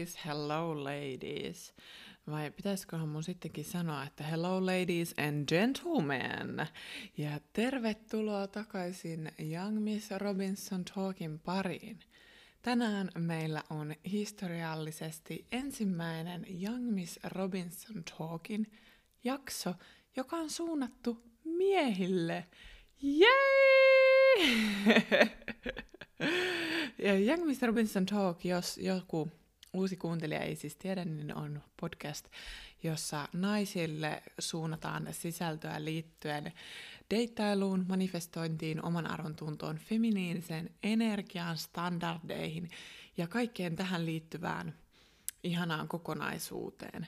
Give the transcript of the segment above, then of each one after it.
Ladies, hello ladies. Vai pitäisiköhän mun sittenkin sanoa, että hello ladies and gentlemen. Ja tervetuloa takaisin Young Miss Robinson Talkin pariin. Tänään meillä on historiallisesti ensimmäinen Young Miss Robinson Talkin jakso, joka on suunnattu miehille. Jei! ja Young Miss Robinson Talk, jos joku uusi kuuntelija ei siis tiedä, niin on podcast, jossa naisille suunnataan sisältöä liittyen deittailuun, manifestointiin, oman arvon tuntoon, feminiiniseen energiaan, standardeihin ja kaikkeen tähän liittyvään ihanaan kokonaisuuteen.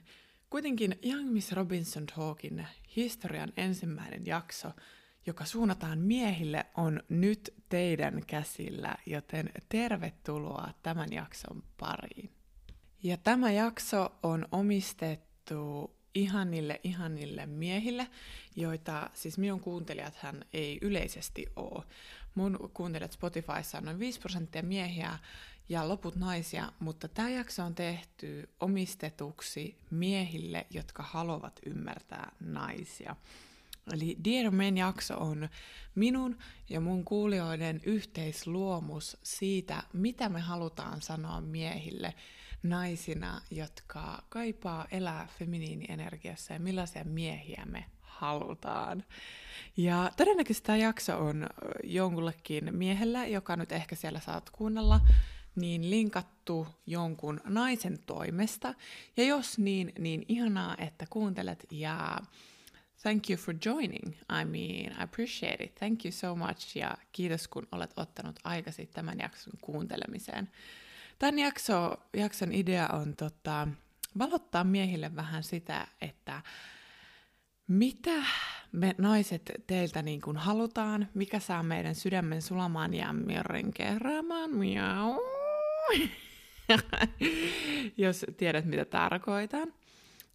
Kuitenkin Young Miss Robinson Talkin historian ensimmäinen jakso – joka suunnataan miehille, on nyt teidän käsillä, joten tervetuloa tämän jakson pariin. Ja tämä jakso on omistettu ihanille, ihanille miehille, joita siis minun kuuntelijat hän ei yleisesti ole. Mun kuuntelijat Spotifyssa on noin 5 prosenttia miehiä ja loput naisia, mutta tämä jakso on tehty omistetuksi miehille, jotka haluavat ymmärtää naisia. Eli Dear Men jakso on minun ja mun kuulijoiden yhteisluomus siitä, mitä me halutaan sanoa miehille naisina, jotka kaipaa elää feminiinienergiassa ja millaisia miehiä me halutaan. Ja todennäköisesti tämä jakso on jonkullekin miehellä, joka nyt ehkä siellä saat kuunnella, niin linkattu jonkun naisen toimesta. Ja jos niin, niin ihanaa, että kuuntelet ja Thank you for joining. I mean, I appreciate it. Thank you so much ja kiitos kun olet ottanut aikasi tämän jakson kuuntelemiseen. Tämän jakso, jakson idea on tota, valottaa miehille vähän sitä, että mitä me naiset teiltä niin kuin halutaan, mikä saa meidän sydämen sulamaan ja mirrin keräämään, miau. jos tiedät mitä tarkoitan.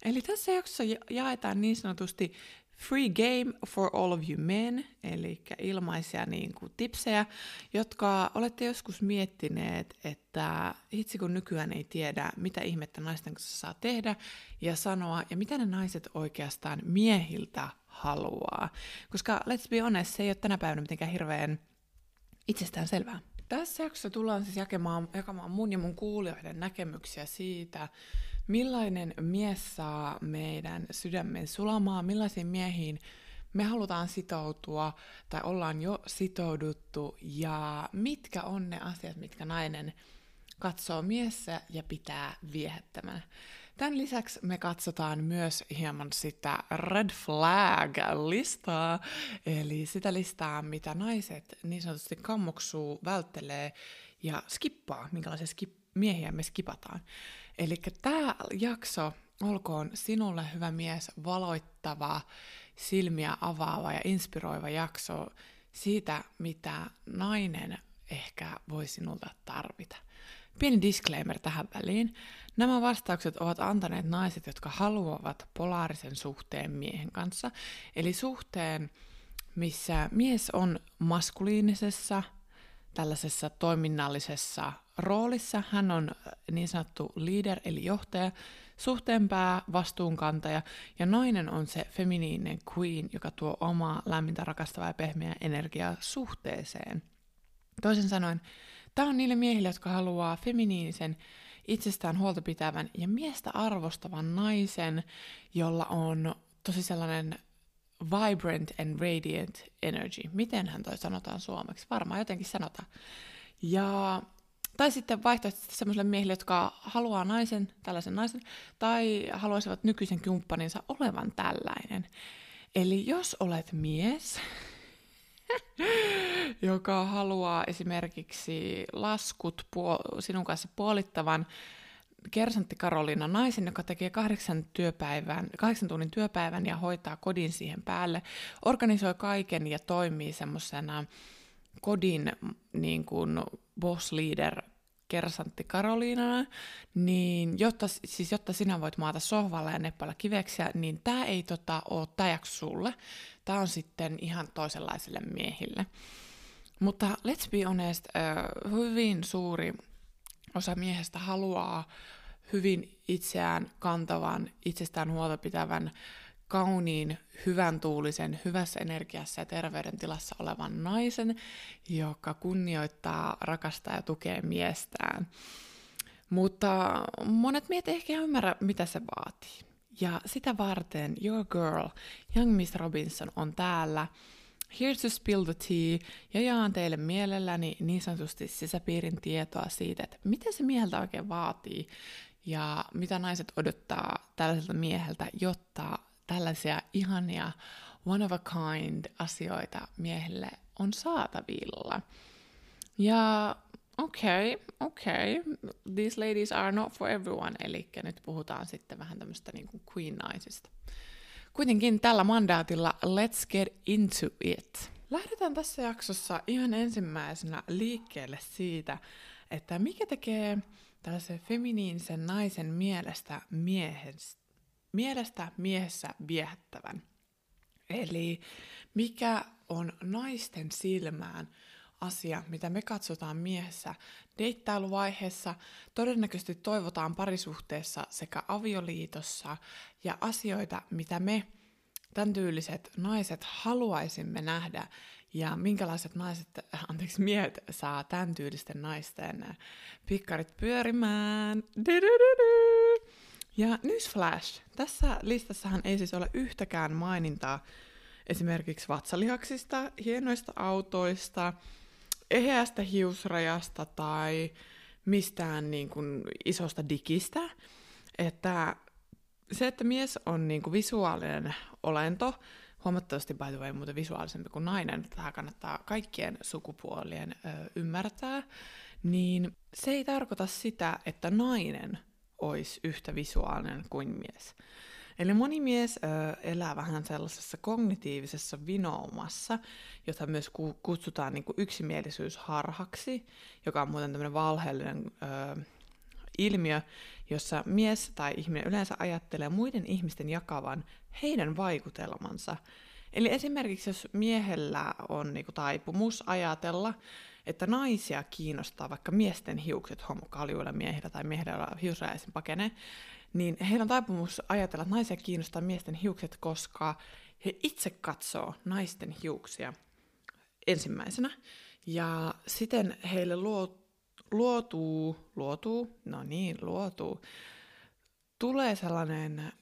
Eli tässä jaksossa jaetaan niin sanotusti free game for all of you men, eli ilmaisia niin kuin, tipsejä, jotka olette joskus miettineet, että hitsi kun nykyään ei tiedä, mitä ihmettä naisten kanssa saa tehdä ja sanoa, ja mitä ne naiset oikeastaan miehiltä haluaa. Koska let's be honest, se ei ole tänä päivänä mitenkään hirveän itsestään selvää. Tässä jaksossa tullaan siis jakamaan, jakamaan mun ja mun kuulijoiden näkemyksiä siitä, millainen mies saa meidän sydämen sulamaan, millaisiin miehiin me halutaan sitoutua tai ollaan jo sitouduttu ja mitkä on ne asiat, mitkä nainen katsoo miessä ja pitää viehättämänä. Tämän lisäksi me katsotaan myös hieman sitä red flag-listaa, eli sitä listaa, mitä naiset niin sanotusti kammoksuu, välttelee ja skippaa, minkälaisia skip- miehiä me skipataan. Eli tämä jakso olkoon sinulle, hyvä mies, valoittava, silmiä avaava ja inspiroiva jakso siitä, mitä nainen ehkä voi sinulta tarvita. Pieni disclaimer tähän väliin. Nämä vastaukset ovat antaneet naiset, jotka haluavat polaarisen suhteen miehen kanssa. Eli suhteen, missä mies on maskuliinisessa, tällaisessa toiminnallisessa roolissa. Hän on äh, niin sanottu leader eli johtaja, suhteenpää, vastuunkantaja ja nainen on se feminiinen queen, joka tuo omaa lämmintä, rakastavaa ja pehmeää energiaa suhteeseen. Toisin sanoen, tämä on niille miehille, jotka haluaa feminiinisen, itsestään huolta pitävän ja miestä arvostavan naisen, jolla on tosi sellainen vibrant and radiant energy. Miten hän toi sanotaan suomeksi? Varmaan jotenkin sanotaan. Ja tai sitten vaihtoehtoisesti sellaisille miehille, jotka haluaa naisen, tällaisen naisen, tai haluaisivat nykyisen kumppaninsa olevan tällainen. Eli jos olet mies, joka haluaa esimerkiksi laskut puol- sinun kanssa puolittavan kersantti Karoliina naisen, joka tekee kahdeksan, työpäivän, kahdeksan tunnin työpäivän ja hoitaa kodin siihen päälle, organisoi kaiken ja toimii semmoisena kodin niin kuin boss leader kersantti Karoliinana, niin jotta, siis jotta sinä voit maata sohvalla ja neppailla kiveksiä, niin tämä ei tota, ole täjäksi sulle. Tämä on sitten ihan toisenlaiselle miehille. Mutta let's be honest, hyvin suuri osa miehestä haluaa hyvin itseään kantavan, itsestään huolta pitävän, kauniin, hyvän tuulisen, hyvässä energiassa ja terveydentilassa olevan naisen, joka kunnioittaa, rakastaa ja tukee miestään. Mutta monet miehet ehkä ymmärrä, mitä se vaatii. Ja sitä varten Your Girl, Young Miss Robinson, on täällä Here to spill the tea, ja jaan teille mielelläni niin sanotusti sisäpiirin tietoa siitä, että mitä se mieheltä oikein vaatii, ja mitä naiset odottaa tällaiselta mieheltä, jotta tällaisia ihania one of a kind asioita miehelle on saatavilla. Ja okei, okay, okei, okay. these ladies are not for everyone, eli nyt puhutaan sitten vähän tämmöistä niin kuin queen-naisista. Kuitenkin tällä mandaatilla let's get into it. Lähdetään tässä jaksossa ihan ensimmäisenä liikkeelle siitä, että mikä tekee tällaisen feminiinisen naisen mielestä, miehes, mielestä miehessä viehättävän. Eli mikä on naisten silmään asia, mitä me katsotaan miehessä deittailuvaiheessa, todennäköisesti toivotaan parisuhteessa sekä avioliitossa, ja asioita, mitä me tämän tyyliset naiset haluaisimme nähdä, ja minkälaiset naiset, anteeksi, miehet saa tämän tyylisten naisten pikkarit pyörimään. Ja newsflash, tässä listassahan ei siis ole yhtäkään mainintaa esimerkiksi vatsalihaksista, hienoista autoista, eheästä hiusrajasta tai mistään niin kuin isosta digistä. Että se, että mies on niin kuin visuaalinen olento, huomattavasti by the way muuten visuaalisempi kuin nainen, tämä kannattaa kaikkien sukupuolien ö, ymmärtää, niin se ei tarkoita sitä, että nainen olisi yhtä visuaalinen kuin mies. Eli moni mies ö, elää vähän sellaisessa kognitiivisessa vinoumassa, jota myös ku, kutsutaan niin kuin yksimielisyysharhaksi, joka on muuten tämmöinen valheellinen ö, ilmiö, jossa mies tai ihminen yleensä ajattelee muiden ihmisten jakavan heidän vaikutelmansa. Eli esimerkiksi jos miehellä on niin kuin, taipumus ajatella, että naisia kiinnostaa vaikka miesten hiukset homokaljuilla miehillä tai miehillä hiusräjäisen pakene, niin heillä on taipumus ajatella, että naisia kiinnostaa miesten hiukset, koska he itse katsoo naisten hiuksia ensimmäisenä. Ja siten heille luo, luotuu, luotuu, no niin, luotuu, tulee sellainen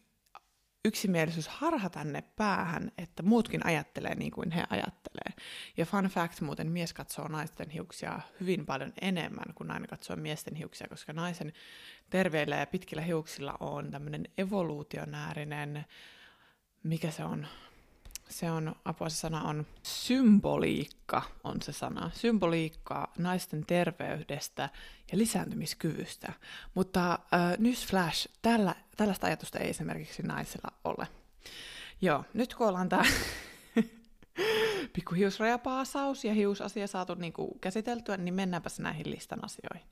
yksimielisyys harha tänne päähän, että muutkin ajattelee niin kuin he ajattelee. Ja fun fact muuten, mies katsoo naisten hiuksia hyvin paljon enemmän kuin nainen katsoo miesten hiuksia, koska naisen terveillä ja pitkillä hiuksilla on tämmöinen evoluutionäärinen, mikä se on, se on, apua se sana on symboliikka on se sana. Symboliikka naisten terveydestä ja lisääntymiskyvystä. Mutta äh, newsflash, tällä, tällaista ajatusta ei esimerkiksi naisella ole. Joo, nyt kun ollaan tää pikku hiusrajapaasaus ja hiusasia saatu niinku käsiteltyä, niin mennäänpäs näihin listan asioihin.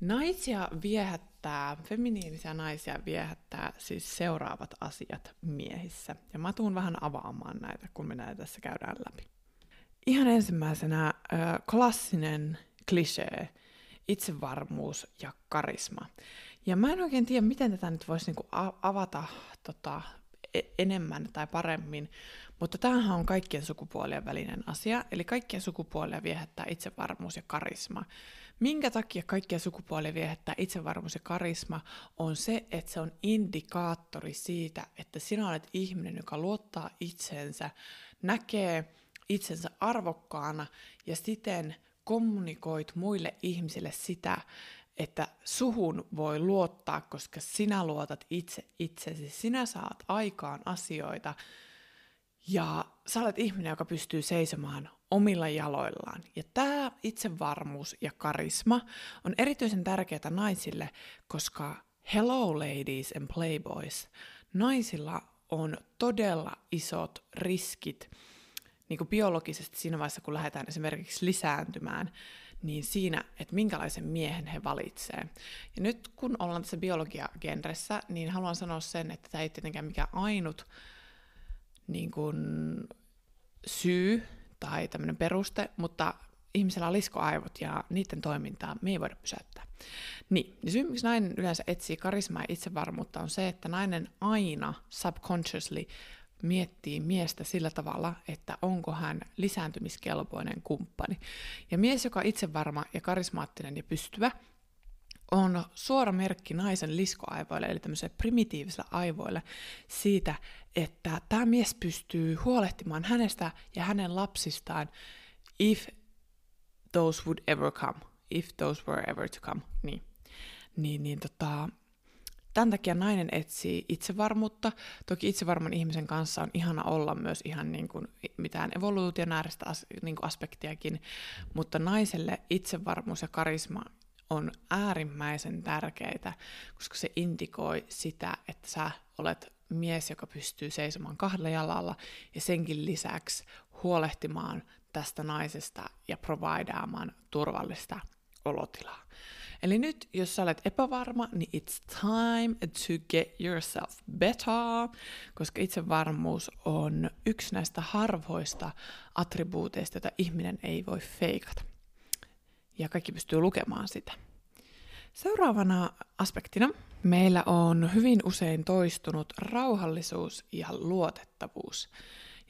Naisia viehättää, feminiinisiä naisia viehättää siis seuraavat asiat miehissä. Ja mä tuun vähän avaamaan näitä, kun me näitä tässä käydään läpi. Ihan ensimmäisenä klassinen klisee, itsevarmuus ja karisma. Ja mä en oikein tiedä, miten tätä nyt voisi niinku avata tota, e-, enemmän tai paremmin, mutta tämähän on kaikkien sukupuolien välinen asia, eli kaikkien sukupuolia viehättää itsevarmuus ja karisma. Minkä takia kaikkia sukupuolia viehättää itsevarmuus ja karisma on se, että se on indikaattori siitä, että sinä olet ihminen, joka luottaa itsensä, näkee itsensä arvokkaana ja siten kommunikoit muille ihmisille sitä, että suhun voi luottaa, koska sinä luotat itse itsesi, sinä saat aikaan asioita ja sä olet ihminen, joka pystyy seisomaan omilla jaloillaan. Ja tämä itsevarmuus ja karisma on erityisen tärkeää naisille, koska hello ladies and playboys, naisilla on todella isot riskit niin kuin biologisesti siinä vaiheessa, kun lähdetään esimerkiksi lisääntymään, niin siinä, että minkälaisen miehen he valitsee. Ja nyt kun ollaan tässä biologia-genressä, niin haluan sanoa sen, että tämä ei tietenkään mikään ainut niin kuin, syy tai tämmöinen peruste, mutta ihmisellä on liskoaivot ja niiden toimintaa me ei voida pysäyttää. Niin, niin syy, miksi nainen yleensä etsii karismaa ja itsevarmuutta on se, että nainen aina subconsciously miettii miestä sillä tavalla, että onko hän lisääntymiskelpoinen kumppani. Ja mies, joka on itsevarma ja karismaattinen ja pystyvä, on suora merkki naisen liskoaivoille, eli tämmöiselle primitiiviselle aivoille, siitä, että tämä mies pystyy huolehtimaan hänestä ja hänen lapsistaan, if those would ever come, if those were ever to come. Niin, niin, niin tota, Tämän takia nainen etsii itsevarmuutta. Toki itsevarman ihmisen kanssa on ihana olla myös ihan niin kuin mitään evoluutionääristä as, niin kuin aspektiakin, mutta naiselle itsevarmuus ja karisma on äärimmäisen tärkeitä, koska se indikoi sitä, että sä olet mies, joka pystyy seisomaan kahdella jalalla ja senkin lisäksi huolehtimaan tästä naisesta ja providaamaan turvallista olotilaa. Eli nyt, jos sä olet epävarma, niin it's time to get yourself better, koska itsevarmuus on yksi näistä harvoista attribuuteista, joita ihminen ei voi feikata. Ja kaikki pystyy lukemaan sitä. Seuraavana aspektina meillä on hyvin usein toistunut rauhallisuus ja luotettavuus.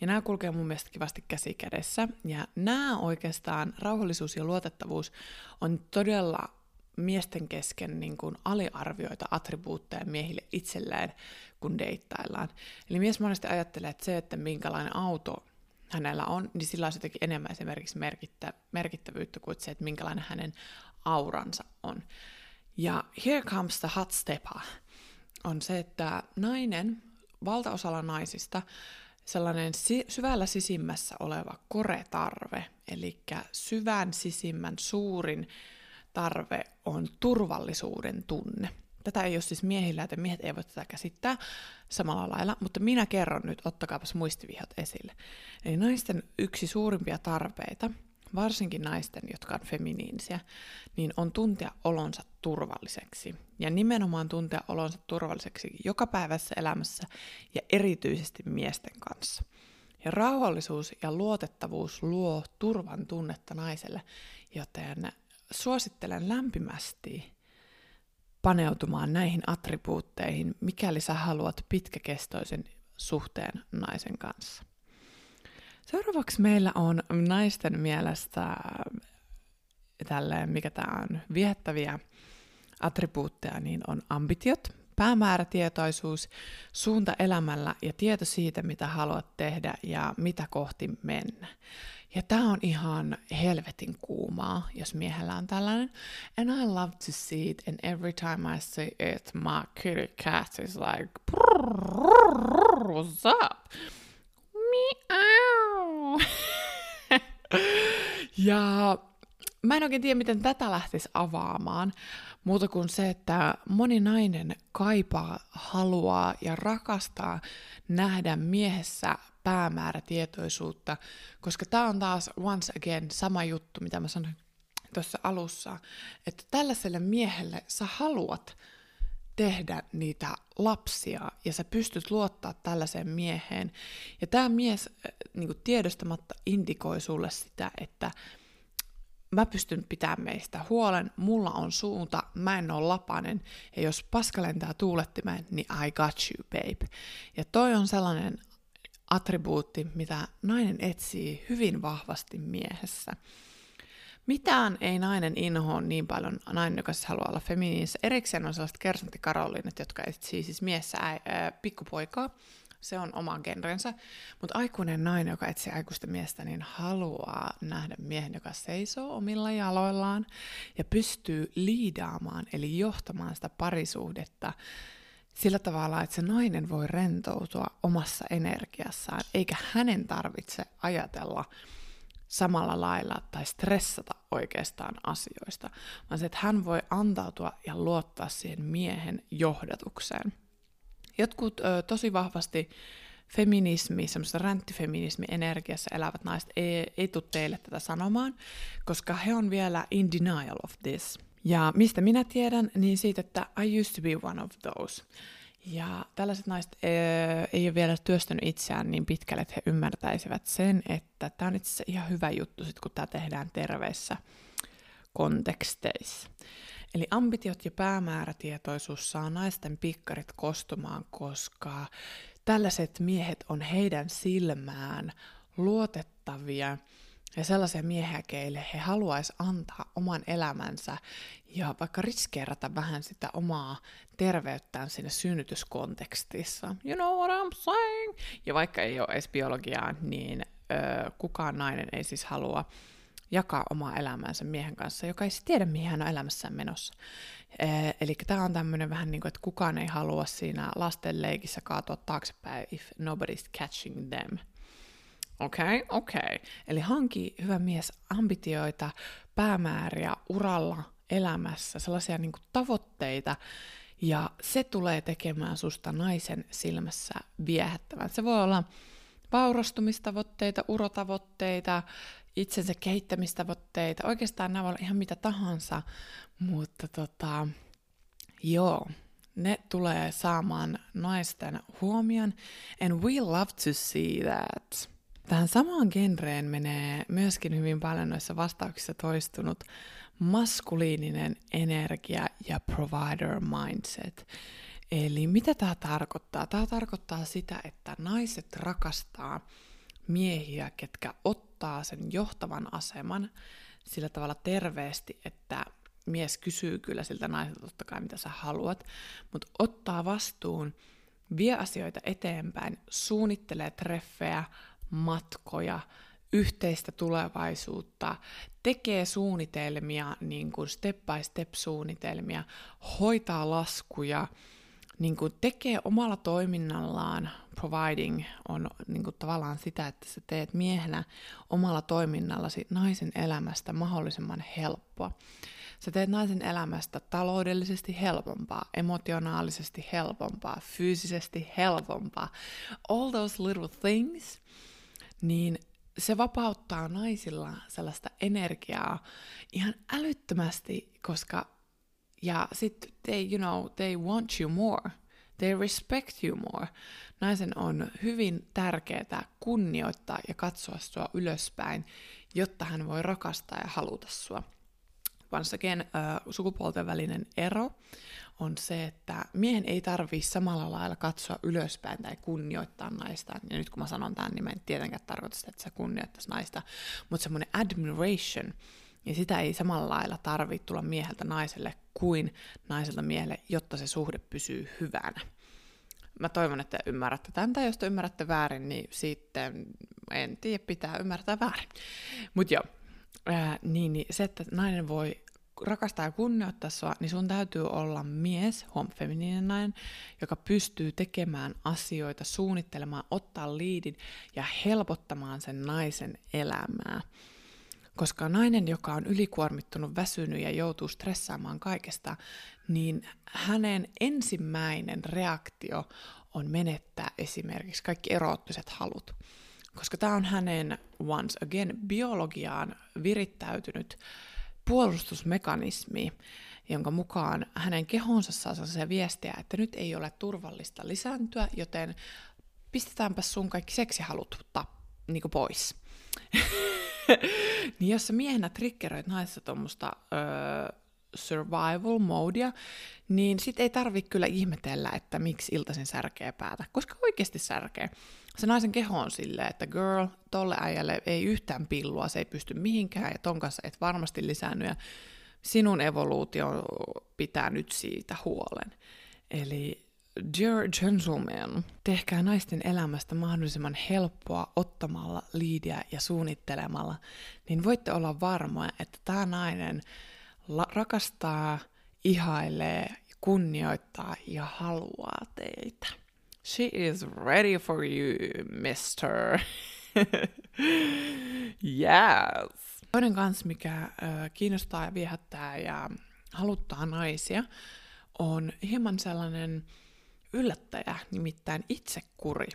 Ja nämä kulkee mun mielestä kivasti käsi kädessä. Ja nämä oikeastaan, rauhallisuus ja luotettavuus, on todella miesten kesken niin kuin aliarvioita attribuutteja miehille itselleen, kun deittaillaan. Eli mies monesti ajattelee, että se, että minkälainen auto hänellä on, niin sillä on jotenkin enemmän esimerkiksi merkittä, merkittävyyttä kuin se, että minkälainen hänen auransa on. Ja here comes the hot stepper, on se, että nainen, valtaosalla naisista, sellainen si- syvällä sisimmässä oleva koretarve, eli syvän sisimmän suurin tarve on turvallisuuden tunne. Tätä ei ole siis miehillä, että miehet eivät tätä käsittää samalla lailla, mutta minä kerron nyt, ottakaapas muistivihot esille. Eli naisten yksi suurimpia tarpeita, varsinkin naisten, jotka on feminiinisiä, niin on tuntea olonsa turvalliseksi. Ja nimenomaan tuntea olonsa turvalliseksi joka päivässä elämässä ja erityisesti miesten kanssa. Ja rauhallisuus ja luotettavuus luo turvan tunnetta naiselle, joten suosittelen lämpimästi paneutumaan näihin attribuutteihin, mikäli sä haluat pitkäkestoisen suhteen naisen kanssa. Seuraavaksi meillä on naisten mielestä tälleen, mikä tämä on, viehättäviä attribuutteja, niin on ambitiot, päämäärätietoisuus, suunta elämällä ja tieto siitä, mitä haluat tehdä ja mitä kohti mennä. Ja tämä on ihan helvetin kuumaa, jos miehellä on tällainen. And I love to see it, and every time I see it, my kitty cat is like, what's up? Meow. Ja mä en oikein tiedä, miten tätä lähtisi avaamaan, muuta kuin se, että moni nainen kaipaa, haluaa ja rakastaa nähdä miehessä päämäärätietoisuutta, koska tämä on taas once again sama juttu, mitä mä sanoin tuossa alussa, että tällaiselle miehelle sä haluat tehdä niitä lapsia ja sä pystyt luottaa tällaiseen mieheen. Ja tämä mies niin tiedostamatta indikoi sulle sitä, että mä pystyn pitämään meistä huolen, mulla on suunta, mä en ole lapanen, ja jos paska lentää tuulettimeen, niin I got you, babe. Ja toi on sellainen attribuutti, mitä nainen etsii hyvin vahvasti miehessä. Mitään ei nainen inhoa niin paljon nainen, joka siis haluaa olla feminiinissä. Erikseen on sellaiset kersanttikaroliinat, jotka etsii siis miessä ää, pikkupoikaa. Se on oma genrensä. Mutta aikuinen nainen, joka etsii aikuista miestä, niin haluaa nähdä miehen, joka seisoo omilla jaloillaan ja pystyy liidaamaan, eli johtamaan sitä parisuhdetta sillä tavalla, että se nainen voi rentoutua omassa energiassaan, eikä hänen tarvitse ajatella samalla lailla tai stressata oikeastaan asioista, vaan se, että hän voi antautua ja luottaa siihen miehen johdatukseen. Jotkut ö, tosi vahvasti feminismi, semmoista ränttifeminismi-energiassa elävät naiset ei, ei tule teille tätä sanomaan, koska he on vielä in denial of this – ja mistä minä tiedän, niin siitä, että I used to be one of those. Ja tällaiset naiset ei ole vielä työstänyt itseään niin pitkälle, että he ymmärtäisivät sen, että tämä on itse asiassa ihan hyvä juttu, sit, kun tämä tehdään terveissä konteksteissa. Eli ambitiot ja päämäärätietoisuus saa naisten pikkarit kostumaan, koska tällaiset miehet on heidän silmään luotettavia ja sellaisia miehiä, keille he haluaisi antaa oman elämänsä ja vaikka riskeerata vähän sitä omaa terveyttään siinä synnytyskontekstissa. You know what I'm saying? Ja vaikka ei ole edes biologiaa, niin ö, kukaan nainen ei siis halua jakaa omaa elämäänsä miehen kanssa, joka ei tiedä, mihin hän on elämässään menossa. Eli tämä on tämmöinen vähän niin kuin, että kukaan ei halua siinä lasten leikissä kaatua taaksepäin if nobody's catching them. Okei, okay, okei. Okay. Eli hanki hyvä mies ambitioita, päämääriä uralla, elämässä, sellaisia niin kuin tavoitteita, ja se tulee tekemään susta naisen silmässä viehättävän. Se voi olla vaurastumistavoitteita, urotavoitteita, itsensä kehittämistavoitteita, oikeastaan nämä voi olla ihan mitä tahansa, mutta tota, joo, ne tulee saamaan naisten huomion, and we love to see that. Tähän samaan genreen menee myöskin hyvin paljon noissa vastauksissa toistunut maskuliininen energia ja provider mindset. Eli mitä tämä tarkoittaa? Tämä tarkoittaa sitä, että naiset rakastaa miehiä, ketkä ottaa sen johtavan aseman sillä tavalla terveesti, että mies kysyy kyllä siltä naiselta totta kai mitä sä haluat, mutta ottaa vastuun, vie asioita eteenpäin, suunnittelee treffejä, matkoja, yhteistä tulevaisuutta, tekee suunnitelmia, niin kuin step by step suunnitelmia, hoitaa laskuja, niin kuin tekee omalla toiminnallaan, providing on niin kuin tavallaan sitä, että sä teet miehenä omalla toiminnallasi naisen elämästä mahdollisimman helppoa. Sä teet naisen elämästä taloudellisesti helpompaa, emotionaalisesti helpompaa, fyysisesti helpompaa. All those little things, niin se vapauttaa naisilla sellaista energiaa ihan älyttömästi, koska ja sitten they, you know, they want you more. They respect you more. Naisen on hyvin tärkeää kunnioittaa ja katsoa sua ylöspäin, jotta hän voi rakastaa ja haluta sua. Once again, äh, sukupuolten välinen ero on se, että miehen ei tarvii samalla lailla katsoa ylöspäin tai kunnioittaa naista. Ja nyt kun mä sanon tämän, niin mä en tietenkään tarkoita sitä, että sä kunnioittaisi naista, mutta semmoinen admiration, ja sitä ei samalla lailla tarvitse tulla mieheltä naiselle kuin naiselta miehelle, jotta se suhde pysyy hyvänä. Mä toivon, että ymmärrätte tämän, tai jos te ymmärrätte väärin, niin sitten en tiedä, pitää ymmärtää väärin. Mutta joo, ää, niin, niin se, että nainen voi rakastaa ja kunnioittaa sua, niin sun täytyy olla mies, huom, feminiininen nainen, joka pystyy tekemään asioita, suunnittelemaan, ottaa liidin ja helpottamaan sen naisen elämää. Koska nainen, joka on ylikuormittunut, väsynyt ja joutuu stressaamaan kaikesta, niin hänen ensimmäinen reaktio on menettää esimerkiksi kaikki eroottiset halut. Koska tämä on hänen, once again, biologiaan virittäytynyt puolustusmekanismi, jonka mukaan hänen kehonsa saa sellaisia viestejä, että nyt ei ole turvallista lisääntyä, joten pistetäänpä sun kaikki seksihalut niin pois. niin jos sä miehenä triggeröit naisessa tuommoista öö, survival modea, niin sit ei tarvi kyllä ihmetellä, että miksi iltaisin särkee päätä, koska oikeasti särkee. Se naisen keho on silleen, että girl, tolle äijälle ei yhtään pillua, se ei pysty mihinkään ja ton kanssa et varmasti lisänny ja sinun evoluutio pitää nyt siitä huolen. Eli Dear gentlemen, tehkää naisten elämästä mahdollisimman helppoa ottamalla liidiä ja suunnittelemalla, niin voitte olla varmoja, että tämä nainen la- rakastaa, ihailee, kunnioittaa ja haluaa teitä. She is ready for you, mister. yes. Toinen kanssa, mikä äh, kiinnostaa ja viehättää ja haluttaa naisia, on hieman sellainen yllättäjä, nimittäin itsekuri.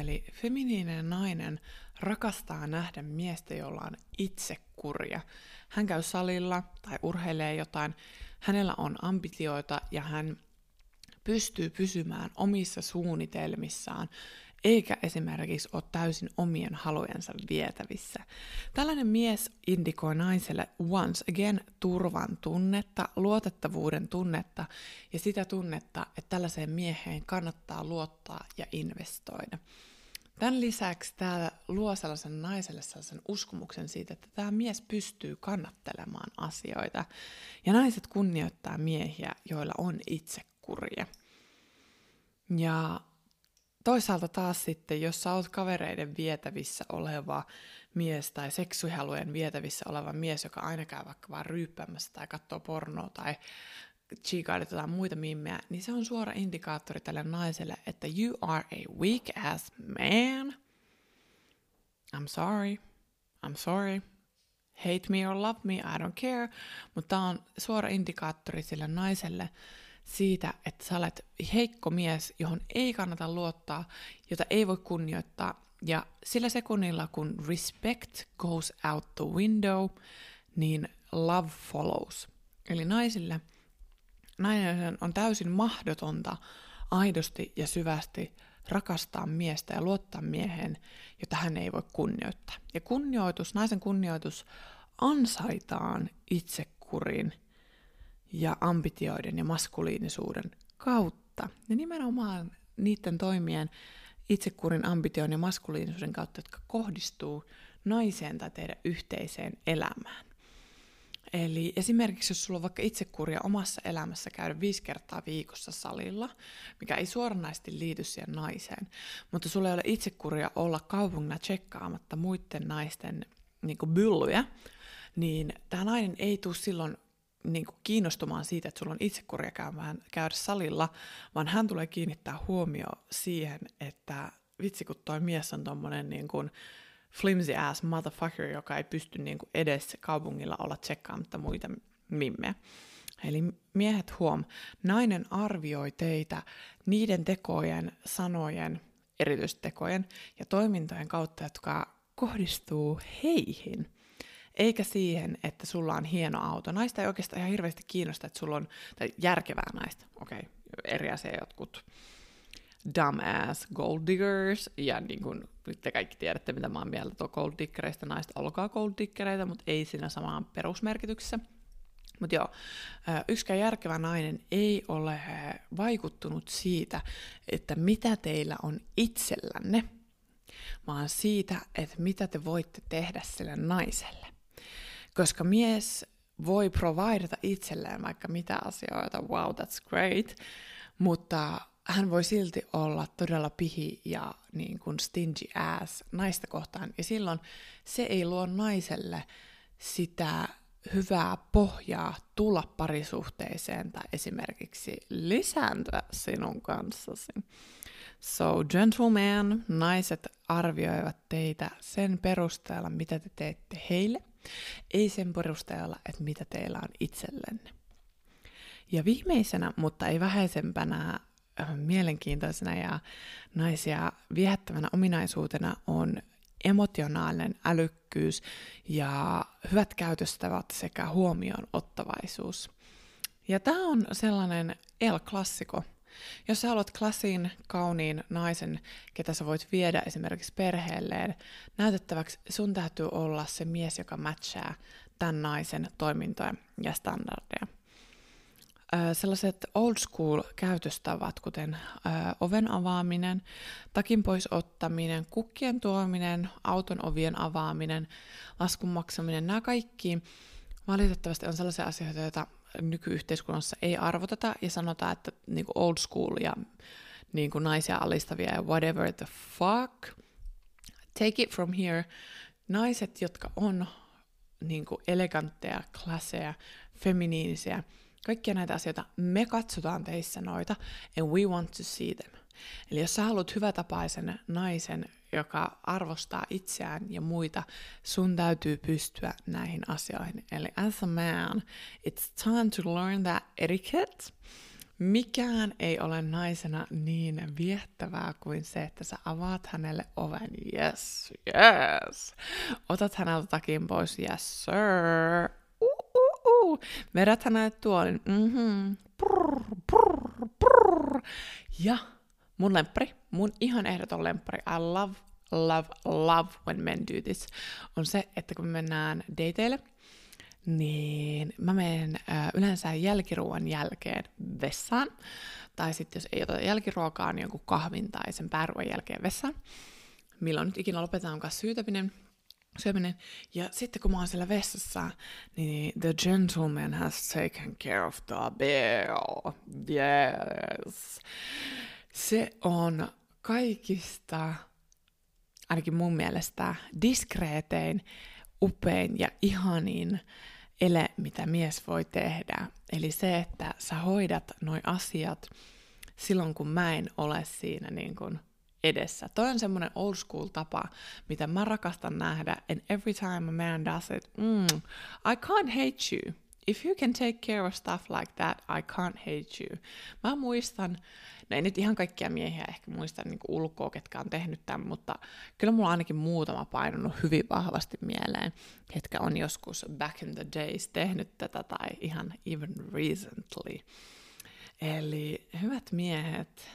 Eli feminiininen nainen rakastaa nähdä miestä, jolla on itsekuria. Hän käy salilla tai urheilee jotain, hänellä on ambitioita ja hän pystyy pysymään omissa suunnitelmissaan, eikä esimerkiksi ole täysin omien halujensa vietävissä. Tällainen mies indikoi naiselle once again turvan tunnetta, luotettavuuden tunnetta ja sitä tunnetta, että tällaiseen mieheen kannattaa luottaa ja investoida. Tämän lisäksi tämä luo sellaisen naiselle sellaisen uskomuksen siitä, että tämä mies pystyy kannattelemaan asioita. Ja naiset kunnioittaa miehiä, joilla on itsekuria. Ja toisaalta taas sitten, jos sä oot kavereiden vietävissä oleva mies tai seksuihalujen vietävissä oleva mies, joka aina käy vaikka vaan ryyppäämässä tai katsoo pornoa tai chiikailit jotain muita mimmejä, niin se on suora indikaattori tälle naiselle, että you are a weak ass man. I'm sorry. I'm sorry. Hate me or love me, I don't care. Mutta tämä on suora indikaattori sille naiselle siitä, että sä olet heikko mies, johon ei kannata luottaa, jota ei voi kunnioittaa. Ja sillä sekunnilla, kun respect goes out the window, niin love follows. Eli naisille – nainen on täysin mahdotonta aidosti ja syvästi rakastaa miestä ja luottaa mieheen, jota hän ei voi kunnioittaa. Ja kunnioitus, naisen kunnioitus ansaitaan itsekurin ja ambitioiden ja maskuliinisuuden kautta. Ja nimenomaan niiden toimien itsekurin, ambition ja maskuliinisuuden kautta, jotka kohdistuu naiseen tai teidän yhteiseen elämään. Eli esimerkiksi jos sulla on vaikka itsekuria omassa elämässä käydä viisi kertaa viikossa salilla, mikä ei suoranaisesti liity siihen naiseen, mutta sulla ei ole itsekuria olla kaupungilla tsekkaamatta muiden naisten niin byllyjä, niin tämä nainen ei tule silloin niin kuin kiinnostumaan siitä, että sulla on itsekuria käymään, käydä salilla, vaan hän tulee kiinnittää huomioon siihen, että vitsi kun toi mies on tommonen niin kuin, flimsy ass motherfucker, joka ei pysty niinku edes kaupungilla olla tsekkaamatta muita mimmejä. Eli miehet huom, nainen arvioi teitä niiden tekojen, sanojen, erityistekojen ja toimintojen kautta, jotka kohdistuu heihin. Eikä siihen, että sulla on hieno auto. Naista ei oikeastaan ihan hirveästi kiinnosta, että sulla on, tai järkevää naista, okei, okay, eri asia jotkut dumbass gold diggers, ja niin kuin nyt te kaikki tiedätte, mitä mä oon mieltä tuo gold diggereistä, naiset olkaa gold diggereitä, mutta ei siinä samaan perusmerkityksessä. Mutta joo, yksikään järkevä nainen ei ole vaikuttunut siitä, että mitä teillä on itsellänne, vaan siitä, että mitä te voitte tehdä sille naiselle. Koska mies voi providata itselleen vaikka mitä asioita, wow, that's great, mutta hän voi silti olla todella pihi ja niin kuin stingy ass naista kohtaan. Ja silloin se ei luo naiselle sitä hyvää pohjaa tulla parisuhteeseen tai esimerkiksi lisääntyä sinun kanssasi. So, gentleman, naiset arvioivat teitä sen perusteella, mitä te teette heille, ei sen perusteella, että mitä teillä on itsellenne. Ja viimeisenä, mutta ei vähäisempänä, Äh, mielenkiintoisena ja naisia viehättävänä ominaisuutena on emotionaalinen älykkyys ja hyvät käytöstävät sekä huomioon ottavaisuus. Ja tämä on sellainen el-klassiko. Jos sä haluat klassin, kauniin naisen, ketä sä voit viedä esimerkiksi perheelleen näytettäväksi, sun täytyy olla se mies, joka matchaa tämän naisen toimintoja ja standardeja. Sellaiset old school käytöstavat, kuten oven avaaminen, takin pois ottaminen, kukkien tuominen, auton ovien avaaminen, laskun maksaminen, nämä kaikki valitettavasti on sellaisia asioita, joita nykyyhteiskunnassa ei arvoteta ja sanotaan, että niin kuin old school ja niin kuin naisia alistavia ja whatever the fuck. Take it from here. Naiset, jotka on niin kuin elegantteja, klasseja, feminiinisiä, Kaikkia näitä asioita, me katsotaan teissä noita, and we want to see them. Eli jos sä haluat hyvätapaisen naisen, joka arvostaa itseään ja muita, sun täytyy pystyä näihin asioihin. Eli as a man, it's time to learn that etiquette. Mikään ei ole naisena niin viettävää kuin se, että sä avaat hänelle oven. Yes, yes. Otat häneltä takin pois. Yes, sir Vedät hänelle tuolin. Mm-hmm. Prr, prr, prr. Ja mun lemppari, mun ihan ehdoton lemppari, I love, love, love when men do this, on se, että kun me mennään dateille, niin mä menen äh, yleensä jälkiruoan jälkeen vessaan, tai sitten jos ei ota jälkiruokaa, niin jonkun kahvin tai sen pääruoan jälkeen vessaan. Milloin nyt ikinä lopetetaan syytäminen, syöminen. Ja sitten kun mä oon siellä vessassa, niin the gentleman has taken care of the bill. Yes. Se on kaikista, ainakin mun mielestä, diskreetein, upein ja ihanin ele, mitä mies voi tehdä. Eli se, että sä hoidat noi asiat silloin, kun mä en ole siinä niin kuin edessä. Toi on semmoinen old school tapa, mitä mä rakastan nähdä, and every time a man does it, mm, I can't hate you. If you can take care of stuff like that, I can't hate you. Mä muistan, no ei nyt ihan kaikkia miehiä ehkä muista niin ulkoa, ketkä on tehnyt tämän, mutta kyllä mulla on ainakin muutama painunut hyvin vahvasti mieleen, ketkä on joskus back in the days tehnyt tätä tai ihan even recently. Eli hyvät miehet,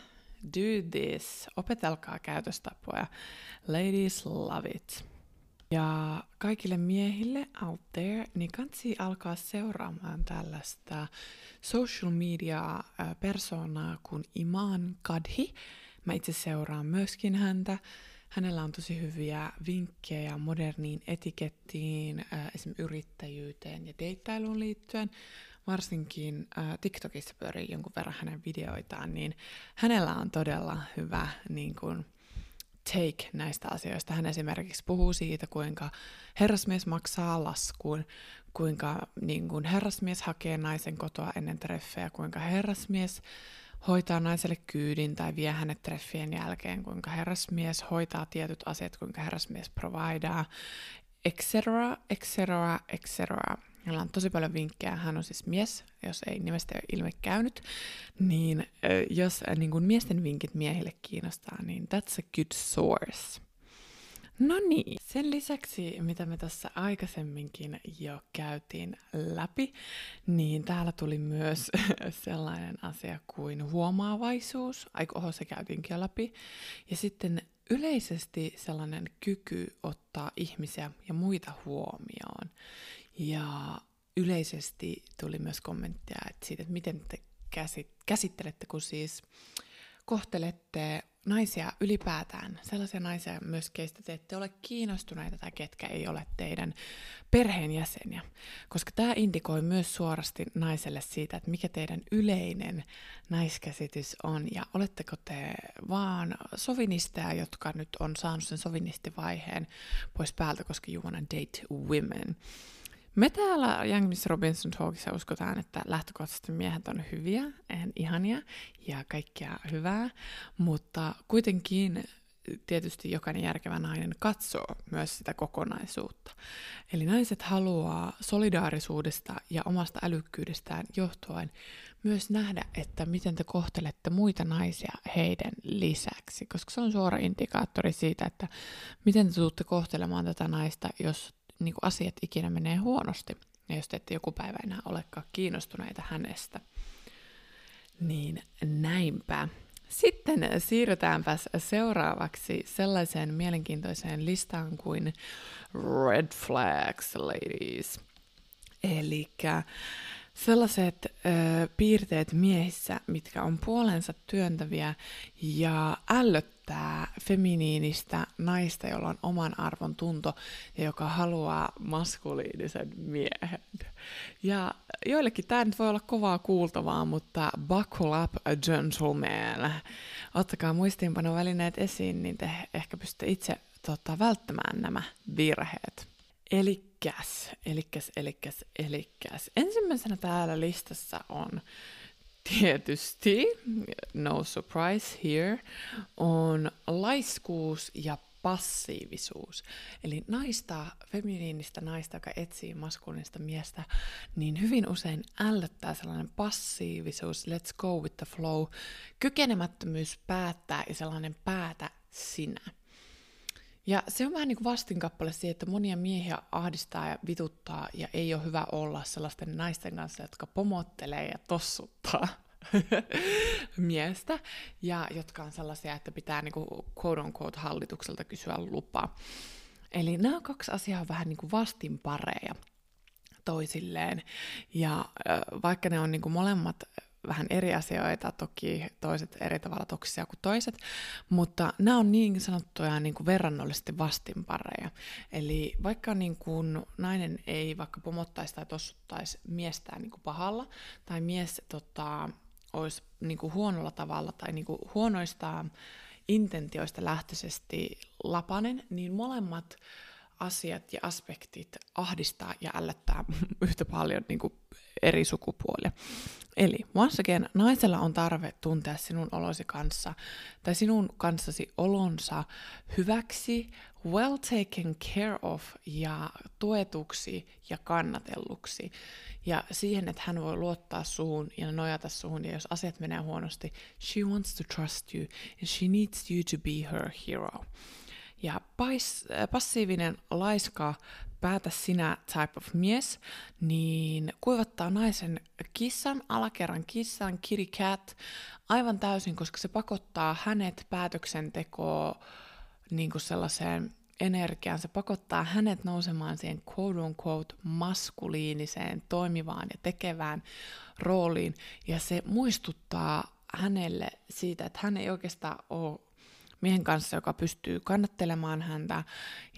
do this, opetelkaa käytöstapoja. Ladies love it. Ja kaikille miehille out there, niin kansi alkaa seuraamaan tällaista social media persoonaa kuin Iman Kadhi. Mä itse seuraan myöskin häntä. Hänellä on tosi hyviä vinkkejä moderniin etikettiin, esimerkiksi yrittäjyyteen ja deittailuun liittyen varsinkin TikTokissa pyörii jonkun verran hänen videoitaan, niin hänellä on todella hyvä niin kuin, take näistä asioista. Hän esimerkiksi puhuu siitä, kuinka herrasmies maksaa laskuun, kuinka niin kuin, herrasmies hakee naisen kotoa ennen treffejä, kuinka herrasmies hoitaa naiselle kyydin tai vie hänet treffien jälkeen, kuinka herrasmies hoitaa tietyt asiat, kuinka herrasmies providaa, etc., etc., etc. Hänellä on tosi paljon vinkkejä. Hän on siis mies, jos ei nimestä ole ilme käynyt. Niin jos niin kuin miesten vinkit miehille kiinnostaa, niin that's a good source. No niin, sen lisäksi, mitä me tässä aikaisemminkin jo käytiin läpi, niin täällä tuli myös sellainen asia kuin huomaavaisuus. Aiko oho, se käytiinkin jo läpi. Ja sitten yleisesti sellainen kyky ottaa ihmisiä ja muita huomioon. Ja yleisesti tuli myös kommentteja että siitä, että miten te käsittelette, kun siis kohtelette naisia ylipäätään, sellaisia naisia myös, keistä te ette ole kiinnostuneita tai ketkä ei ole teidän perheenjäseniä. Koska tämä indikoi myös suorasti naiselle siitä, että mikä teidän yleinen naiskäsitys on ja oletteko te vaan sovinisteja, jotka nyt on saanut sen sovinistivaiheen pois päältä, koska you wanna date women. Me täällä Young Miss Robinson Talkissa uskotaan, että lähtökohtaisesti miehet on hyviä, ihania ja kaikkea hyvää, mutta kuitenkin tietysti jokainen järkevä nainen katsoo myös sitä kokonaisuutta. Eli naiset haluaa solidaarisuudesta ja omasta älykkyydestään johtuen myös nähdä, että miten te kohtelette muita naisia heidän lisäksi, koska se on suora indikaattori siitä, että miten te tuutte kohtelemaan tätä naista, jos niin kuin asiat ikinä menee huonosti, ja jos te ette joku päivä enää olekaan kiinnostuneita hänestä. Niin näinpä. Sitten siirrytäänpäs seuraavaksi sellaiseen mielenkiintoiseen listaan kuin Red Flags, ladies. Eli sellaiset ö, piirteet miehissä, mitkä on puolensa työntäviä ja ällöttää feminiinistä naista, jolla on oman arvon tunto ja joka haluaa maskuliinisen miehen. Ja joillekin tämä nyt voi olla kovaa kuultavaa, mutta buckle up a gentleman. Ottakaa muistiinpanovälineet esiin, niin te ehkä pystytte itse tota, välttämään nämä virheet. Elikkäs, elikkäs, elikkäs, elikkäs. Ensimmäisenä täällä listassa on tietysti, no surprise here, on laiskuus ja passiivisuus. Eli naista, feminiinistä naista, joka etsii maskuliinista miestä, niin hyvin usein ällöttää sellainen passiivisuus, let's go with the flow, kykenemättömyys päättää ja sellainen päätä sinä. Ja se on vähän niin kuin vastinkappale siihen, että monia miehiä ahdistaa ja vituttaa ja ei ole hyvä olla sellaisten naisten kanssa, jotka pomottelee ja tossuttaa. miestä, ja jotka on sellaisia, että pitää quote on quote hallitukselta kysyä lupaa. Eli nämä kaksi asiaa on vähän niin kuin vastinpareja toisilleen. Ja vaikka ne on niin kuin molemmat vähän eri asioita, toki toiset eri tavalla toksisia kuin toiset, mutta nämä on niin sanottuja niin kuin verrannollisesti vastinpareja. Eli vaikka niin kuin nainen ei vaikka pomottaisi tai tossuttaisi miestään niin kuin pahalla, tai mies tota, olisi niin kuin huonolla tavalla tai niin kuin huonoista intentioista lähtöisesti lapanen, niin molemmat asiat ja aspektit ahdistaa ja ällättää yhtä paljon niin kuin eri sukupuolia. Eli once again, naisella on tarve tuntea sinun olosi kanssa tai sinun kanssasi olonsa hyväksi, well taken care of ja tuetuksi ja kannatelluksi. Ja siihen, että hän voi luottaa suhun ja nojata suhun, ja jos asiat menee huonosti, she wants to trust you and she needs you to be her hero. Ja pais, passiivinen laiska päätä sinä type of mies, niin kuivattaa naisen kissan, alakerran kissan, kitty cat, aivan täysin, koska se pakottaa hänet päätöksentekoon niin kuin sellaiseen energiaan, se pakottaa hänet nousemaan siihen quote unquote maskuliiniseen, toimivaan ja tekevään rooliin, ja se muistuttaa hänelle siitä, että hän ei oikeastaan ole miehen kanssa, joka pystyy kannattelemaan häntä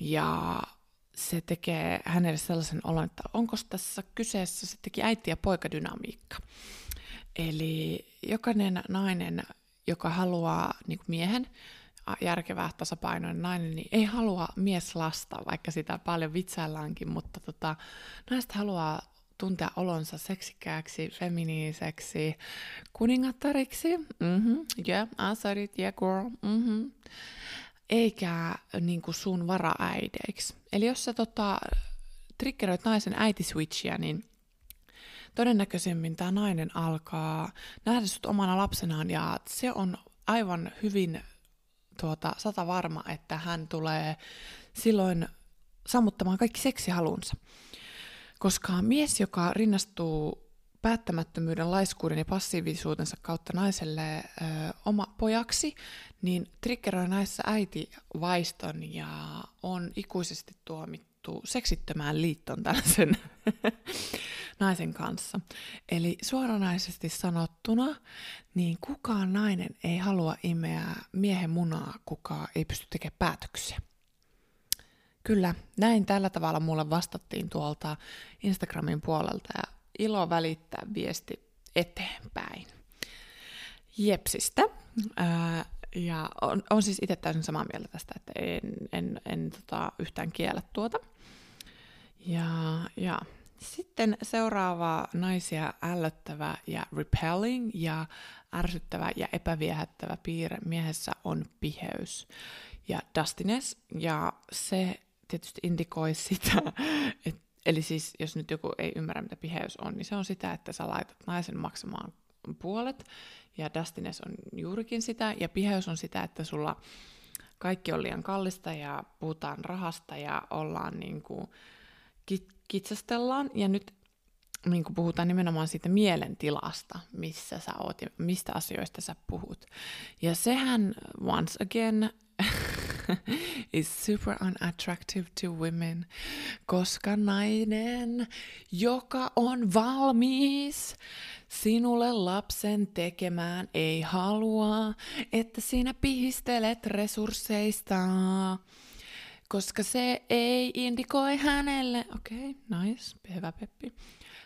ja se tekee hänelle sellaisen olon, että onko tässä kyseessä sittenkin äiti- ja poikadynamiikka. Eli jokainen nainen, joka haluaa niin miehen, järkevää tasapainoinen nainen, niin ei halua mies lasta, vaikka sitä paljon vitsaillaankin, mutta tota, naiset haluaa tuntea olonsa seksikkääksi, feminiiniseksi, kuningattariksi, mm-hmm, yeah, said it, yeah girl, mm-hmm. eikä niin kuin sun varaäideiksi. Eli jos sä tota, triggeroit naisen äitiswitchiä, niin todennäköisemmin tämä nainen alkaa nähdä sut omana lapsenaan ja se on aivan hyvin tuota, sata varma, että hän tulee silloin sammuttamaan kaikki seksihalunsa. Koska mies, joka rinnastuu päättämättömyyden, laiskuuden ja passiivisuutensa kautta naiselle ö, oma pojaksi, niin triggeroi näissä äitivaiston ja on ikuisesti tuomittu seksittömään liittoon tällaisen naisen kanssa. Eli suoranaisesti sanottuna, niin kukaan nainen ei halua imeä miehen munaa, kuka ei pysty tekemään päätöksiä. Kyllä, näin tällä tavalla mulle vastattiin tuolta Instagramin puolelta ja ilo välittää viesti eteenpäin. Jepsistä. Ää, ja on, on siis itse täysin samaa mieltä tästä, että en, en, en tota, yhtään kiellä tuota. Ja, ja sitten seuraava naisia ällöttävä ja repelling ja ärsyttävä ja epäviehättävä piirre miehessä on piheys ja dustiness. Ja se tietysti indikoi sitä, että eli siis jos nyt joku ei ymmärrä, mitä piheys on, niin se on sitä, että sä laitat naisen maksamaan puolet, ja dustiness on juurikin sitä, ja piheys on sitä, että sulla kaikki on liian kallista, ja puhutaan rahasta, ja ollaan niin kuin, kit- kitsastellaan, ja nyt niin kuin puhutaan nimenomaan siitä mielentilasta, missä sä oot ja mistä asioista sä puhut. Ja sehän, once again, is super unattractive to women, koska nainen, joka on valmis sinulle lapsen tekemään, ei halua, että sinä pihistelet resursseista, koska se ei indikoi hänelle, okei, okay, nice, hyvä Peppi,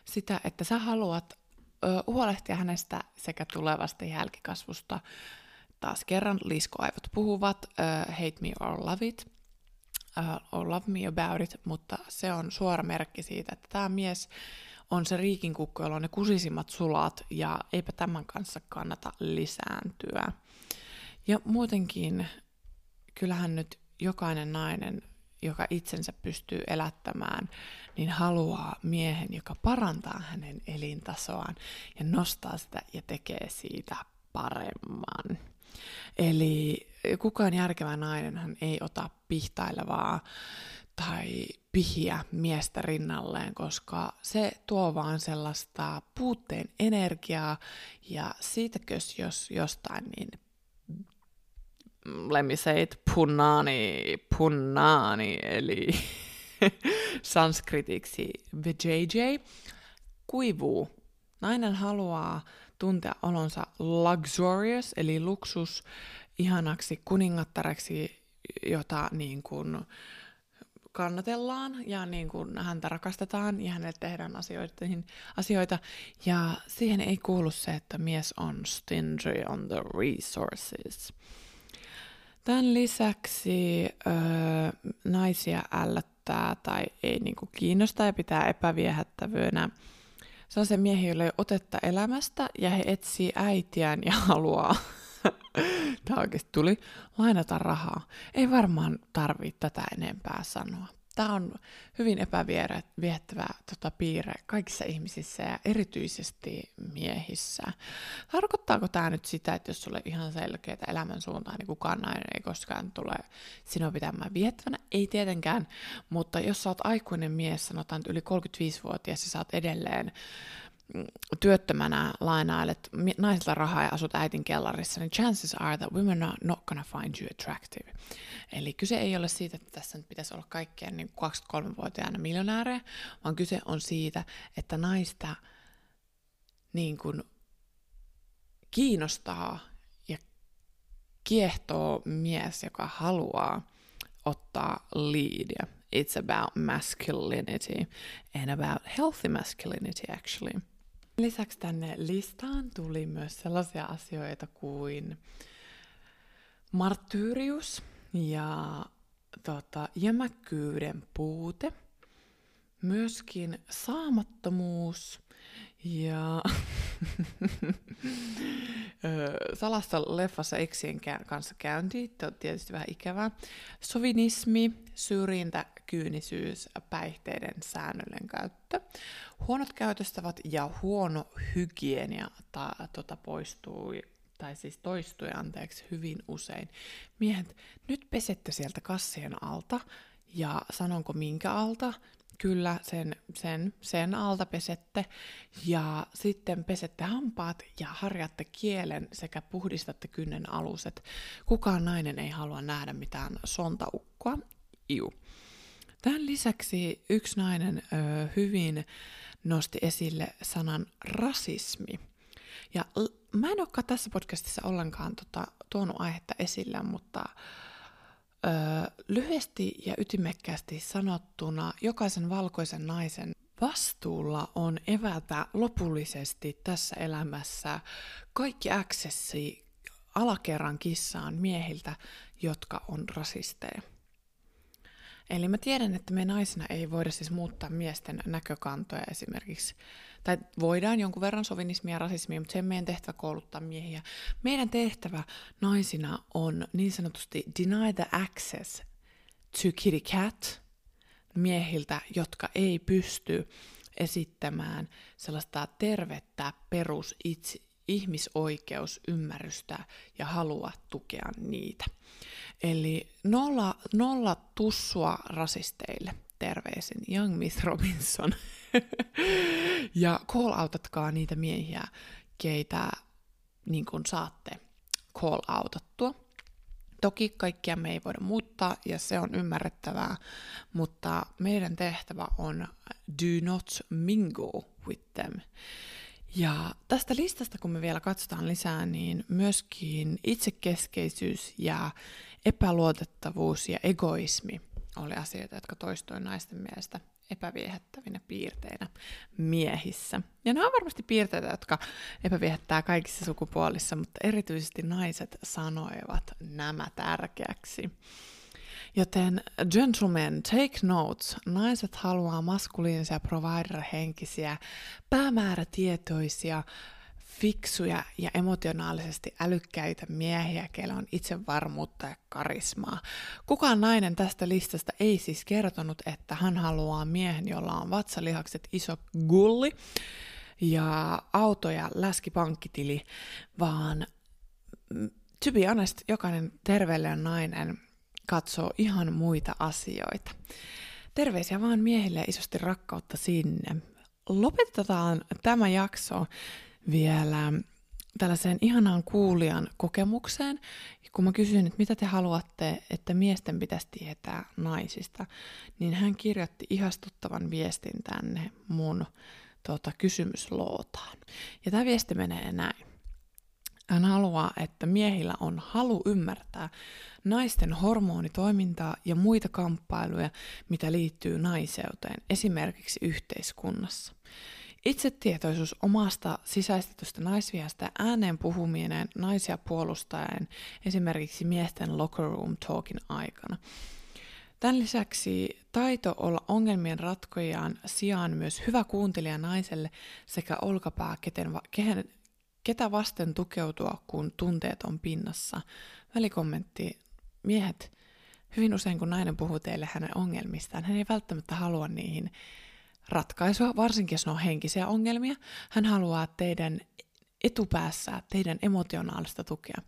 sitä, että sä haluat ö, huolehtia hänestä sekä tulevasta jälkikasvusta, taas kerran liskoaivot puhuvat, uh, hate me or love it, uh, or love me about it, mutta se on suora merkki siitä, että tämä mies on se riikinkukko, jolla on ne kusisimmat sulat, ja eipä tämän kanssa kannata lisääntyä. Ja muutenkin, kyllähän nyt jokainen nainen, joka itsensä pystyy elättämään, niin haluaa miehen, joka parantaa hänen elintasoaan ja nostaa sitä ja tekee siitä paremman. Eli kukaan järkevä nainen hän ei ota pihtailevaa tai pihiä miestä rinnalleen, koska se tuo vaan sellaista puutteen energiaa ja siitäkös jos jostain niin let me say it, punnaani, punnaani, eli sanskritiksi vjj, kuivuu. Nainen haluaa tuntea olonsa luxurious, eli luksus, ihanaksi kuningattareksi, jota niin kuin kannatellaan ja niin kuin häntä rakastetaan ja hänelle tehdään asioita. Ja siihen ei kuulu se, että mies on stingy on the resources. Tämän lisäksi öö, naisia ällöttää tai ei niinku kiinnosta ja pitää epäviehättävyydenä sellaisia miehiä, joilla ei otetta elämästä ja he etsii äitiään ja haluaa, tämä oikeasti tuli, lainata rahaa. Ei varmaan tarvitse tätä enempää sanoa. Tämä on hyvin epäviettävä tota, piirre kaikissa ihmisissä ja erityisesti miehissä. Tarkoittaako tämä nyt sitä, että jos sulle ihan selkeää elämänsuuntaa, niin kukaan nainen ei koskaan tule sinua pitämään viettävänä? Ei tietenkään, mutta jos sä oot aikuinen mies, sanotaan yli 35-vuotias ja sä oot edelleen työttömänä lainailet naisilta rahaa ja asut äitin kellarissa, niin chances are that women are not gonna find you attractive. Eli kyse ei ole siitä, että tässä nyt pitäisi olla kaikkien niin 23-vuotiaana miljonäärejä, vaan kyse on siitä, että naista niin kuin kiinnostaa ja kiehtoo mies, joka haluaa ottaa leadia. It's about masculinity and about healthy masculinity actually. Lisäksi tänne listaan tuli myös sellaisia asioita kuin marttyyrius ja tota, jämäkkyyden puute, myöskin saamattomuus ja salassa leffassa eksien kanssa käynti, on tietysti vähän ikävää, sovinismi, syrjintä, kyynisyys, päihteiden säännöllinen käyttö, huonot käytöstävät ja huono hygienia ta, tota, poistuu tai siis toistui anteeksi hyvin usein. Miehet, nyt pesette sieltä kassien alta, ja sanonko minkä alta, Kyllä, sen, sen, sen alta pesette ja sitten pesette hampaat ja harjatte kielen sekä puhdistatte kynnen aluset. Kukaan nainen ei halua nähdä mitään sontaukkoa. Iu. Tämän lisäksi yksi nainen ö, hyvin nosti esille sanan rasismi. Ja l- mä en olekaan tässä podcastissa ollenkaan tota, tuonut aihetta esille, mutta Öö, lyhyesti ja ytimekkäästi sanottuna jokaisen valkoisen naisen vastuulla on evätä lopullisesti tässä elämässä kaikki accessi alakerran kissaan miehiltä, jotka on rasisteja. Eli mä tiedän, että me naisina ei voida siis muuttaa miesten näkökantoja esimerkiksi. Tai voidaan jonkun verran sovinismia ja rasismia, mutta se meidän tehtävä kouluttaa miehiä. Meidän tehtävä naisina on niin sanotusti deny the access to kitty cat miehiltä, jotka ei pysty esittämään sellaista tervettä perus itse, ihmisoikeusymmärrystä ja halua tukea niitä. Eli nolla, nolla tussua rasisteille. Terveisin Young Miss Robinson. ja call-outatkaa niitä miehiä, keitä niin kun saatte call-outattua. Toki kaikkia me ei voida muuttaa ja se on ymmärrettävää, mutta meidän tehtävä on do not mingle with them. Ja tästä listasta, kun me vielä katsotaan lisää, niin myöskin itsekeskeisyys ja epäluotettavuus ja egoismi oli asioita, jotka toistui naisten mielestä epäviehättävinä piirteinä miehissä. Ja nämä on varmasti piirteitä, jotka epäviehättää kaikissa sukupuolissa, mutta erityisesti naiset sanoivat nämä tärkeäksi. Joten gentlemen, take notes. Naiset haluaa maskuliinisia provider-henkisiä, päämäärätietoisia, fiksuja ja emotionaalisesti älykkäitä miehiä, keillä on itsevarmuutta ja karismaa. Kukaan nainen tästä listasta ei siis kertonut, että hän haluaa miehen, jolla on vatsalihakset, iso gulli ja auto ja läskipankkitili, vaan mm, to be honest, jokainen terveellinen nainen katsoo ihan muita asioita. terveisiä vaan miehille isosti rakkautta sinne. Lopetetaan tämä jakso vielä tällaiseen ihanaan kuulijan kokemukseen, kun mä kysyin, että mitä te haluatte, että miesten pitäisi tietää naisista, niin hän kirjoitti ihastuttavan viestin tänne mun tota, kysymyslootaan. Ja tämä viesti menee näin. Hän haluaa, että miehillä on halu ymmärtää naisten hormonitoimintaa ja muita kamppailuja, mitä liittyy naiseuteen, esimerkiksi yhteiskunnassa. Itsetietoisuus omasta sisäistetystä naisviasta ja ääneen puhuminen naisia puolustaen esimerkiksi miesten locker room talkin aikana. Tämän lisäksi taito olla ongelmien ratkojaan sijaan myös hyvä kuuntelija naiselle sekä olkapää, keten, kehen, ketä vasten tukeutua, kun tunteet on pinnassa. Välikommentti, miehet, hyvin usein kun nainen puhuu teille hänen ongelmistaan, hän ei välttämättä halua niihin ratkaisua, varsinkin jos ne on henkisiä ongelmia. Hän haluaa teidän etupäässä teidän emotionaalista tukea.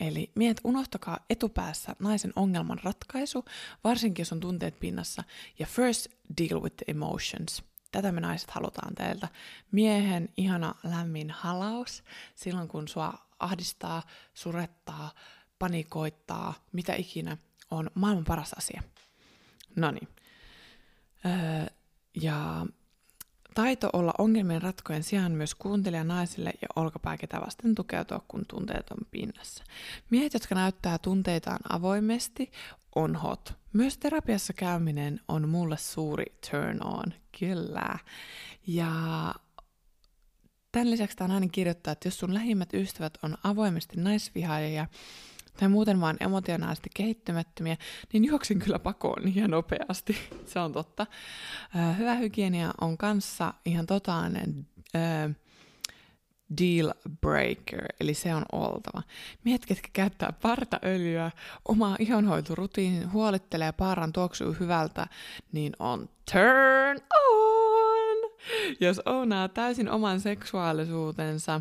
Eli miehet, unohtakaa etupäässä naisen ongelman ratkaisu, varsinkin jos on tunteet pinnassa, ja first deal with the emotions. Tätä me naiset halutaan teiltä. Miehen ihana lämmin halaus silloin, kun sua ahdistaa, surettaa, panikoittaa, mitä ikinä, on maailman paras asia. No niin. Öö, ja taito olla ongelmien ratkojen sijaan myös kuuntelija naisille ja olkapää ketä vasten tukeutua, kun tunteet on pinnassa. Miehet, jotka näyttää tunteitaan avoimesti, on hot. Myös terapiassa käyminen on mulle suuri turn on, kyllä. Ja tämän lisäksi tämä nainen kirjoittaa, että jos sun lähimmät ystävät on avoimesti naisvihaajia, tai muuten vaan emotionaalisesti kehittymättömiä, niin juoksin kyllä pakoon ihan nopeasti. Se on totta. Hyvä hygienia on kanssa ihan totaalinen äh, deal breaker, eli se on oltava. Miehet, ketkä käyttää partaöljyä, omaa ihonhoiturutiinin, huolittelee paaran tuoksuu hyvältä, niin on turn on! Jos ounaa täysin oman seksuaalisuutensa,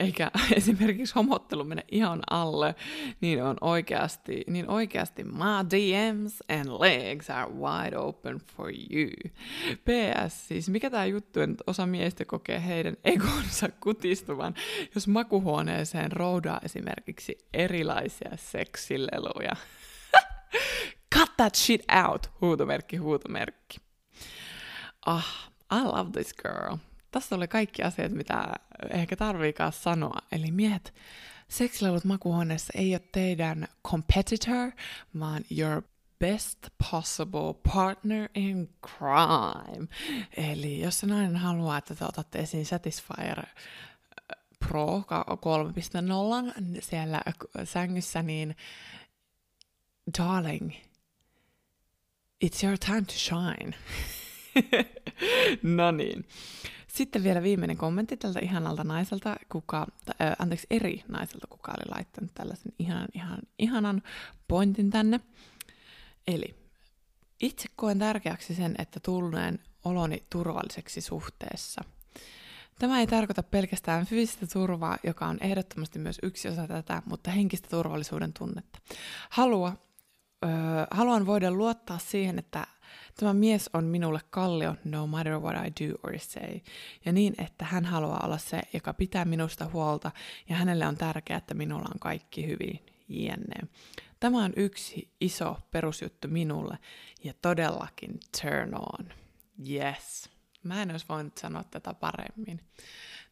eikä esimerkiksi homottelu mene ihan alle, niin on oikeasti, niin oikeasti my DMs and legs are wide open for you. PS, siis mikä tämä juttu, että osa miehistä kokee heidän egonsa kutistuvan, jos makuhuoneeseen roudaa esimerkiksi erilaisia seksileluja. Cut that shit out, huutomerkki, huutomerkki. Ah, I love this girl tässä oli kaikki asiat, mitä ehkä tarviikaan sanoa. Eli miehet, seksilelut makuuhuoneessa ei ole teidän competitor, vaan your best possible partner in crime. Eli jos se nainen haluaa, että te otatte esiin Satisfyer äh, Pro 3.0 siellä sängyssä, niin darling, it's your time to shine. no niin. Sitten vielä viimeinen kommentti tältä ihanalta naiselta, kuka, äh, anteeksi, eri naiselta, kuka oli laittanut tällaisen ihanan, ihan, ihanan pointin tänne. Eli itse koen tärkeäksi sen, että tunnen oloni turvalliseksi suhteessa. Tämä ei tarkoita pelkästään fyysistä turvaa, joka on ehdottomasti myös yksi osa tätä, mutta henkistä turvallisuuden tunnetta. Halua, öö, haluan voida luottaa siihen, että Tämä mies on minulle kallio no matter what I do or say. Ja niin, että hän haluaa olla se, joka pitää minusta huolta ja hänelle on tärkeää, että minulla on kaikki hyvin. Jenne. Tämä on yksi iso perusjuttu minulle ja todellakin turn on. Yes. Mä en olisi voinut sanoa tätä paremmin.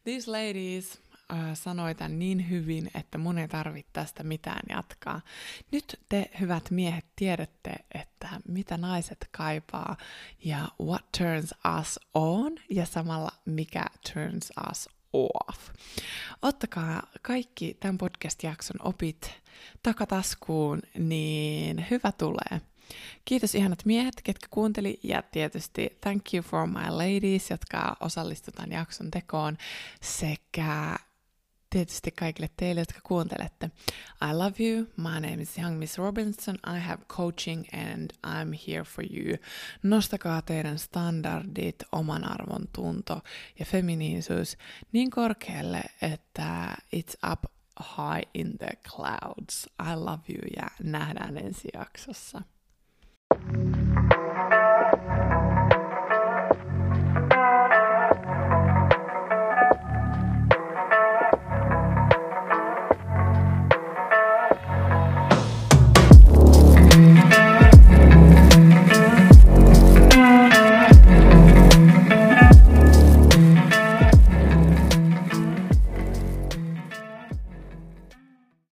These ladies sanoi tämän niin hyvin, että mun ei tarvitse tästä mitään jatkaa. Nyt te, hyvät miehet, tiedätte, että mitä naiset kaipaa ja what turns us on ja samalla mikä turns us off. Ottakaa kaikki tämän podcast-jakson opit takataskuun, niin hyvä tulee. Kiitos ihanat miehet, ketkä kuunteli ja tietysti thank you for my ladies, jotka osallistutaan jakson tekoon sekä tietysti kaikille teille, jotka kuuntelette. I love you. My name is Young Miss Robinson. I have coaching and I'm here for you. Nostakaa teidän standardit, oman arvon tunto ja feminiisuus niin korkealle, että it's up high in the clouds. I love you ja nähdään ensi jaksossa.